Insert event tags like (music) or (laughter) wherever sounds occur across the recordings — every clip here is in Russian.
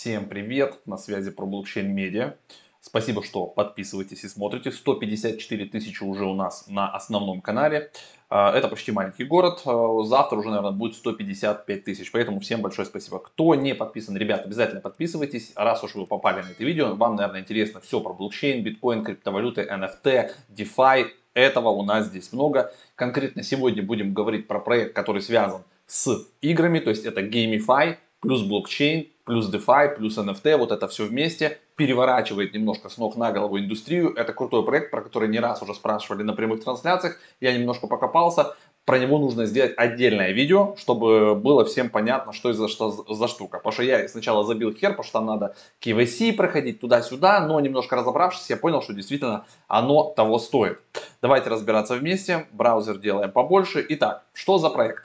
Всем привет, на связи про блокчейн медиа. Спасибо, что подписываетесь и смотрите. 154 тысячи уже у нас на основном канале. А, это почти маленький город. А, завтра уже, наверное, будет 155 тысяч. Поэтому всем большое спасибо. Кто не подписан, ребят, обязательно подписывайтесь. Раз уж вы попали на это видео, вам, наверное, интересно все про блокчейн, биткоин, криптовалюты, NFT, DeFi. Этого у нас здесь много. Конкретно сегодня будем говорить про проект, который связан с играми. То есть это Gamify плюс блокчейн плюс DeFi, плюс NFT, вот это все вместе переворачивает немножко с ног на голову индустрию. Это крутой проект, про который не раз уже спрашивали на прямых трансляциях. Я немножко покопался. Про него нужно сделать отдельное видео, чтобы было всем понятно, что это за, что, за штука. Потому что я сначала забил хер, потому что там надо KYC проходить туда-сюда, но немножко разобравшись, я понял, что действительно оно того стоит. Давайте разбираться вместе. Браузер делаем побольше. Итак, что за проект?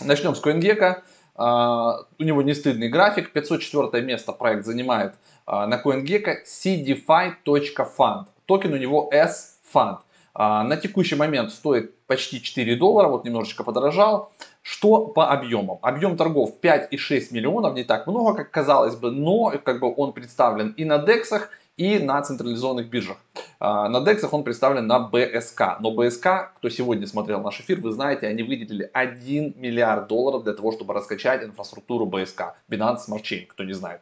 Начнем с CoinGecko. Uh, у него не стыдный график, 504 место проект занимает uh, на CoinGecko cdfi.fund. Токен у него S-Fund. Uh, на текущий момент стоит почти 4 доллара, вот немножечко подорожал. Что по объемам? Объем торгов 5,6 миллионов, не так много, как казалось бы, но как бы он представлен и на дексах, и на централизованных биржах. А, на DEX он представлен на BSK. Но BSK, кто сегодня смотрел наш эфир, вы знаете, они выделили 1 миллиард долларов для того, чтобы раскачать инфраструктуру BSK. Binance Smart Chain, кто не знает.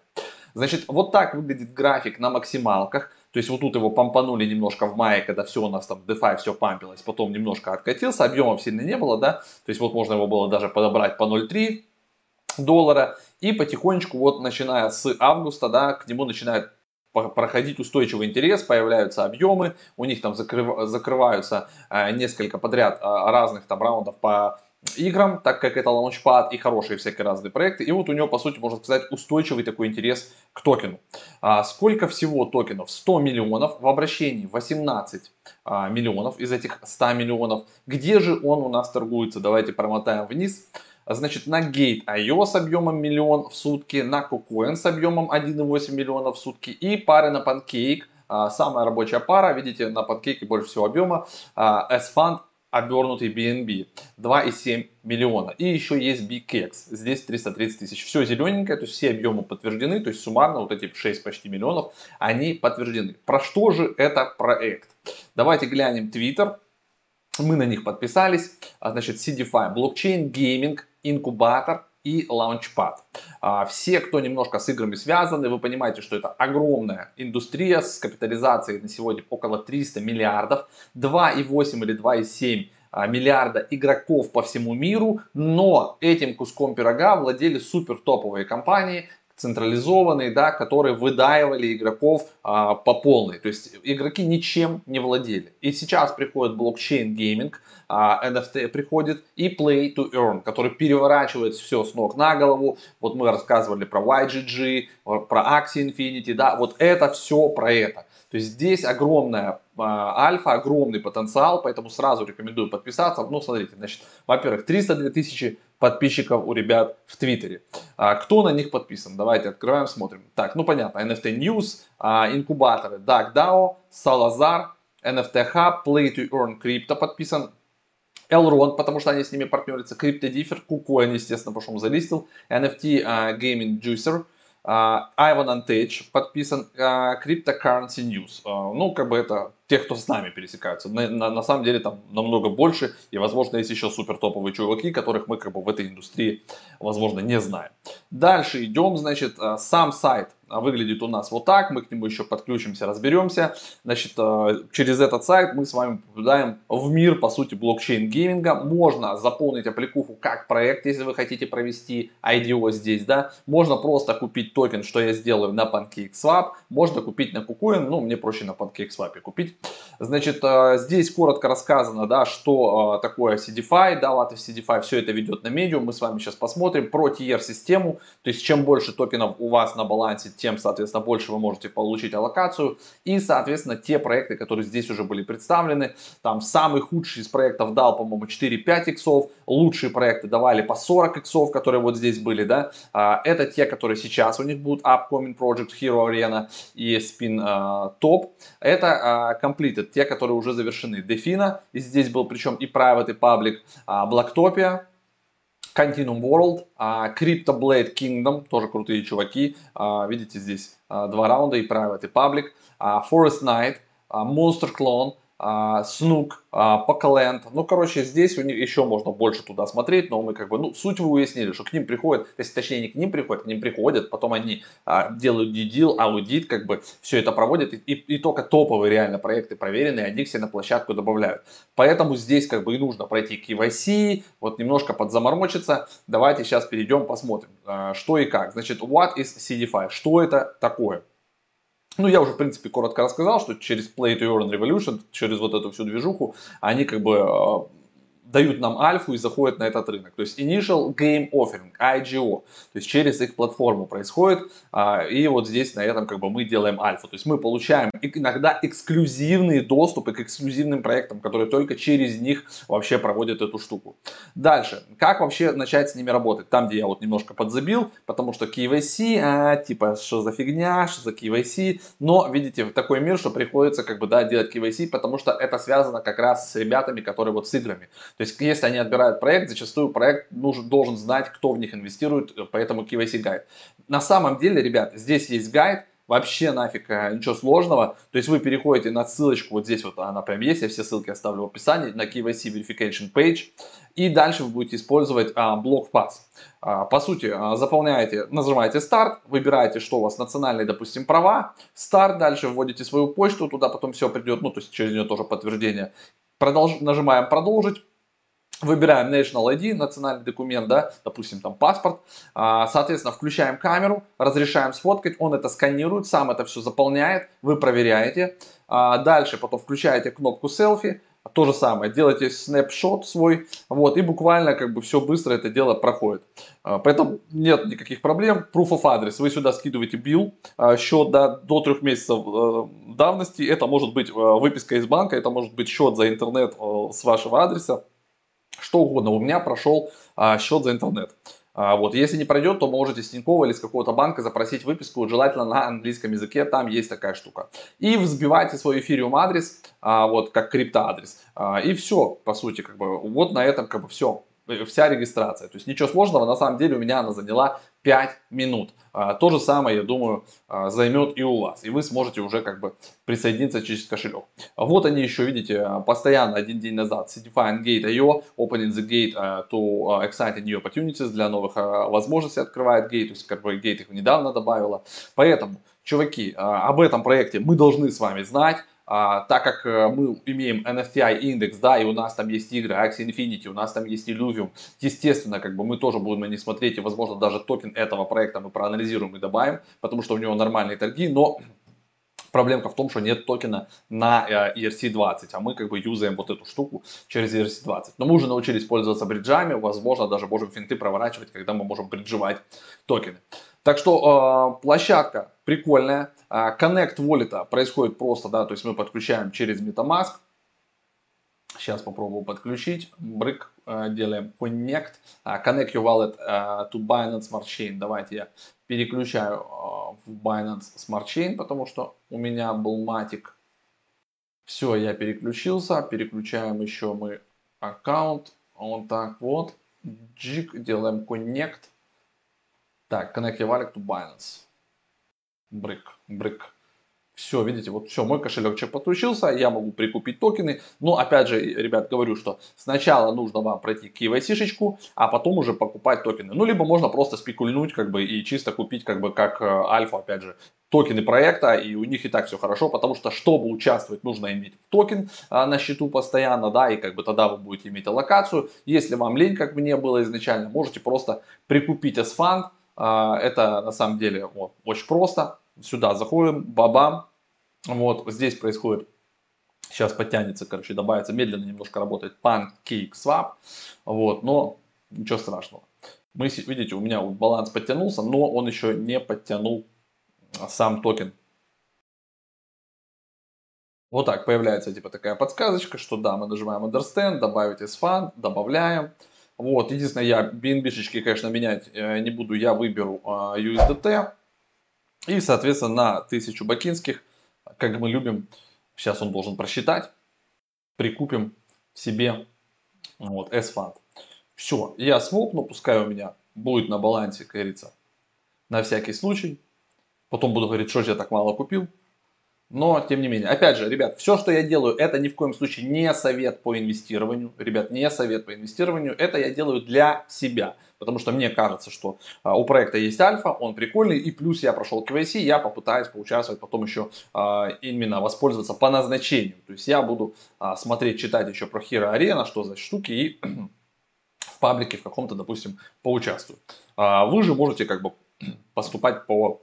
Значит, вот так выглядит график на максималках. То есть вот тут его помпанули немножко в мае, когда все у нас там DeFi все пампилось, потом немножко откатился, объемов сильно не было, да. То есть вот можно его было даже подобрать по 0,3 доллара. И потихонечку вот начиная с августа, да, к нему начинает проходить устойчивый интерес, появляются объемы, у них там закрыв, закрываются э, несколько подряд э, разных там раундов по играм, так как это лаунчпад и хорошие всякие разные проекты. И вот у него, по сути, можно сказать, устойчивый такой интерес к токену. А сколько всего токенов? 100 миллионов, в обращении 18 а, миллионов из этих 100 миллионов. Где же он у нас торгуется? Давайте промотаем вниз. Значит, на Gate.io с объемом миллион в сутки, на KuCoin с объемом 1,8 миллиона в сутки и пары на Pancake. А, самая рабочая пара, видите, на Pancake больше всего объема. А, S-Fund обернутый BNB 2,7 миллиона. И еще есть BKEX, здесь 330 тысяч. Все зелененькое, то есть все объемы подтверждены, то есть суммарно вот эти 6 почти миллионов, они подтверждены. Про что же это проект? Давайте глянем Twitter. Мы на них подписались. А, значит, Seedify, блокчейн, гейминг, инкубатор и launchpad. А, все, кто немножко с играми связаны, вы понимаете, что это огромная индустрия с капитализацией на сегодня около 300 миллиардов, 2,8 или 2,7 а, миллиарда игроков по всему миру, но этим куском пирога владели супер топовые компании, централизованные, да, которые выдаивали игроков а, по полной. То есть игроки ничем не владели. И сейчас приходит блокчейн гейминг, а, NFT приходит и Play to Earn, который переворачивает все с ног на голову. Вот мы рассказывали про YGG, про Axie Infinity, да, вот это все про это. То есть здесь огромная э, альфа, огромный потенциал, поэтому сразу рекомендую подписаться. Ну, смотрите, значит, во-первых, 302 тысячи подписчиков у ребят в Твиттере. А, кто на них подписан? Давайте открываем, смотрим. Так, ну понятно, NFT News, а, инкубаторы DuckDAO, Salazar, NFT Hub, Play to Earn Crypto подписан, Elrond, потому что они с ними партнерятся, CryptoDiffer, KuCoin, естественно, потому что он залистил, NFT uh, Gaming Juicer, Ivan Antech подписан, uh, Cryptocurrency News. Uh, ну, как бы это те, кто с нами пересекаются. На, на, на самом деле там намного больше, и, возможно, есть еще супер топовые чуваки, которых мы как бы в этой индустрии, возможно, не знаем. Дальше идем, значит, сам сайт выглядит у нас вот так, мы к нему еще подключимся, разберемся. Значит, через этот сайт мы с вами попадаем в мир, по сути, блокчейн-гейминга. Можно заполнить аппликуху как проект, если вы хотите провести IDO здесь, да. Можно просто купить токен, что я сделаю на PancakeSwap. Можно купить на KuCoin, ну, мне проще на PancakeSwap купить. Значит, э, здесь коротко рассказано, да, что э, такое Seedify, да, Lattice Seedify, все это ведет на Medium, мы с вами сейчас посмотрим про tier-систему, то есть чем больше токенов у вас на балансе, тем, соответственно, больше вы можете получить аллокацию, и, соответственно, те проекты, которые здесь уже были представлены, там самый худший из проектов дал, по-моему, 4-5 иксов, лучшие проекты давали по 40 иксов, которые вот здесь были, да, а, это те, которые сейчас у них будут, Upcoming Project, Hero Arena и Spin Top, это uh, completed, те, которые уже завершены. Дефина, и здесь был причем и private, и public, а, Blacktopia, Continuum World, uh, Crypto Blade Kingdom, тоже крутые чуваки. Uh, видите, здесь uh, два раунда, и Private, и Public. Uh, Forest Knight, uh, Monster Clone, Снук, Покаленд. Ну, короче, здесь у них еще можно больше туда смотреть, но мы как бы, ну, суть вы уяснили, что к ним приходят, то есть, точнее, не к ним приходят, к ним приходят, потом они а, делают дидил, аудит, как бы все это проводят, и, и, только топовые реально проекты проверенные, они все на площадку добавляют. Поэтому здесь как бы и нужно пройти KYC, вот немножко подзаморочиться. Давайте сейчас перейдем, посмотрим, а, что и как. Значит, what is CDFI? Что это такое? Ну, я уже, в принципе, коротко рассказал, что через Play to Earn Revolution, через вот эту всю движуху, они как бы э, дают нам альфу и заходят на этот рынок. То есть Initial Game Offering, IGO, то есть через их платформу происходит, а, и вот здесь на этом как бы мы делаем альфу. То есть мы получаем иногда эксклюзивные доступы к эксклюзивным проектам, которые только через них вообще проводят эту штуку. Дальше, как вообще начать с ними работать? Там, где я вот немножко подзабил, потому что KYC, а, типа, что за фигня, что за KYC, но видите, такой мир, что приходится как бы, да, делать KYC, потому что это связано как раз с ребятами, которые вот с играми. То есть, если они отбирают проект, зачастую проект нужен, должен знать, кто в них инвестирует, э, поэтому KYC гайд. На самом деле, ребят, здесь есть гайд, вообще нафиг э, ничего сложного. То есть вы переходите на ссылочку, вот здесь вот она прям есть, я все ссылки оставлю в описании, на KYC Verification Page. И дальше вы будете использовать а, блок пас. А, по сути, а, заполняете, нажимаете старт, выбираете, что у вас национальные, допустим, права. Старт, дальше вводите свою почту, туда потом все придет, ну то есть через нее тоже подтверждение. Продолж, нажимаем продолжить. Выбираем National ID, национальный документ, да, допустим, там паспорт. А, соответственно, включаем камеру, разрешаем сфоткать, он это сканирует, сам это все заполняет, вы проверяете. А, дальше потом включаете кнопку селфи, то же самое, делаете снапшот свой, вот, и буквально как бы все быстро это дело проходит. А, поэтому нет никаких проблем. Proof of address, вы сюда скидываете билл, счет да, до трех месяцев э, давности, это может быть э, выписка из банка, это может быть счет за интернет э, с вашего адреса что угодно. У меня прошел а, счет за интернет. А, вот, если не пройдет, то можете с Тинькова или с какого-то банка запросить выписку, желательно на английском языке, там есть такая штука. И взбивайте свой эфириум адрес, а, вот, как криптоадрес. А, и все, по сути, как бы, вот на этом, как бы, все вся регистрация. То есть ничего сложного, на самом деле у меня она заняла 5 минут. А, то же самое, я думаю, а, займет и у вас. И вы сможете уже как бы присоединиться через кошелек. Вот они еще, видите, постоянно один день назад Certifying Gate.io, Opening the Gate to Exciting New Opportunities для новых возможностей открывает Gate. То есть как бы Gate их недавно добавила. Поэтому, чуваки, об этом проекте мы должны с вами знать. А, так как э, мы имеем NFTI индекс, да, и у нас там есть игры Axie Infinity, у нас там есть Illuvium, естественно, как бы мы тоже будем на них смотреть, и, возможно, даже токен этого проекта мы проанализируем и добавим, потому что у него нормальные торги, но Проблемка в том, что нет токена на э, ERC20, а мы как бы юзаем вот эту штуку через ERC20. Но мы уже научились пользоваться бриджами, возможно, даже можем финты проворачивать, когда мы можем бриджевать токены. Так что э, площадка прикольная. Э, Connect Wallet происходит просто, да, то есть мы подключаем через MetaMask. Сейчас попробую подключить. Брык, э, делаем Connect. Connect your wallet to Binance Smart Chain. Давайте я переключаю в Binance Smart Chain, потому что у меня был матик. Все, я переключился. Переключаем еще мы аккаунт. Вот так вот. Джик, делаем Connect. Так, connect your wallet to Binance. Брик, брик. Все, видите, вот все, мой кошелечек подключился, я могу прикупить токены. Но опять же, ребят, говорю, что сначала нужно вам пройти KYC-шечку, а потом уже покупать токены. Ну, либо можно просто спекульнуть, как бы, и чисто купить, как бы, как э, альфа, опять же, токены проекта, и у них и так все хорошо, потому что, чтобы участвовать, нужно иметь токен а, на счету постоянно, да, и как бы тогда вы будете иметь аллокацию. Если вам лень, как мне было изначально, можете просто прикупить S-фанд, это на самом деле вот, очень просто. Сюда заходим, бабам. Вот здесь происходит, сейчас подтянется, короче, добавится, медленно немножко работает PancakeSwap. Вот, но ничего страшного. Мы, видите, у меня баланс подтянулся, но он еще не подтянул сам токен. Вот так появляется типа такая подсказочка, что да, мы нажимаем Understand, добавить S-Fund, добавляем. Вот, единственное, я BNB-шечки, конечно, менять э, не буду, я выберу USDT. А, и, соответственно, на 1000 бакинских, как мы любим, сейчас он должен просчитать, прикупим себе вот, S-фанд. Все, я свопну, пускай у меня будет на балансе, как говорится, на всякий случай. Потом буду говорить, что же я так мало купил. Но, тем не менее, опять же, ребят, все, что я делаю, это ни в коем случае не совет по инвестированию. Ребят, не совет по инвестированию. Это я делаю для себя. Потому что мне кажется, что а, у проекта есть альфа, он прикольный. И плюс я прошел KYC, я попытаюсь поучаствовать потом еще а, именно воспользоваться по назначению. То есть я буду а, смотреть, читать еще про Hero Arena, что за штуки. И (clears throat) в паблике в каком-то, допустим, поучаствую. А, вы же можете как бы (clears throat) поступать по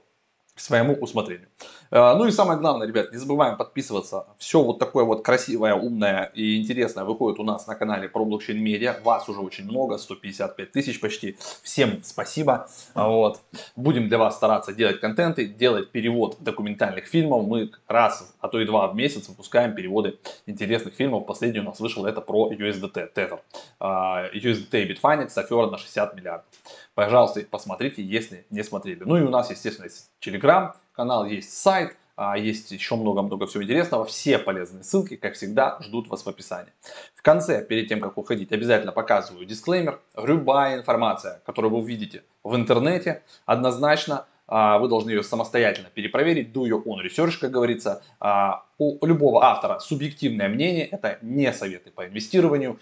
своему усмотрению. Э, ну и самое главное, ребят, не забываем подписываться. Все вот такое вот красивое, умное и интересное выходит у нас на канале про блокчейн медиа. Вас уже очень много, 155 тысяч почти. Всем спасибо. Вот. Будем для вас стараться делать контенты, делать перевод документальных фильмов. Мы раз, а то и два в месяц выпускаем переводы интересных фильмов. Последний у нас вышел это про USDT, Tether. USDT и Bitfinex, афера на 60 миллиардов. Пожалуйста, посмотрите, если не смотрели. Ну и у нас, естественно, есть Telegram канал, есть сайт, а, есть еще много-много всего интересного. Все полезные ссылки, как всегда, ждут вас в описании. В конце, перед тем, как уходить, обязательно показываю дисклеймер. Любая информация, которую вы увидите в интернете, однозначно а, вы должны ее самостоятельно перепроверить, do your own research, как говорится. А, у любого автора субъективное мнение, это не советы по инвестированию.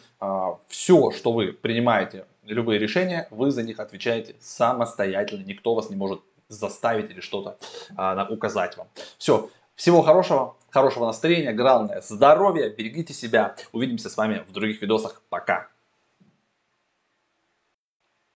Все, что вы принимаете любые решения, вы за них отвечаете самостоятельно. Никто вас не может заставить или что-то а, указать вам. Все. Всего хорошего, хорошего настроения, главное здоровья, берегите себя. Увидимся с вами в других видосах. Пока.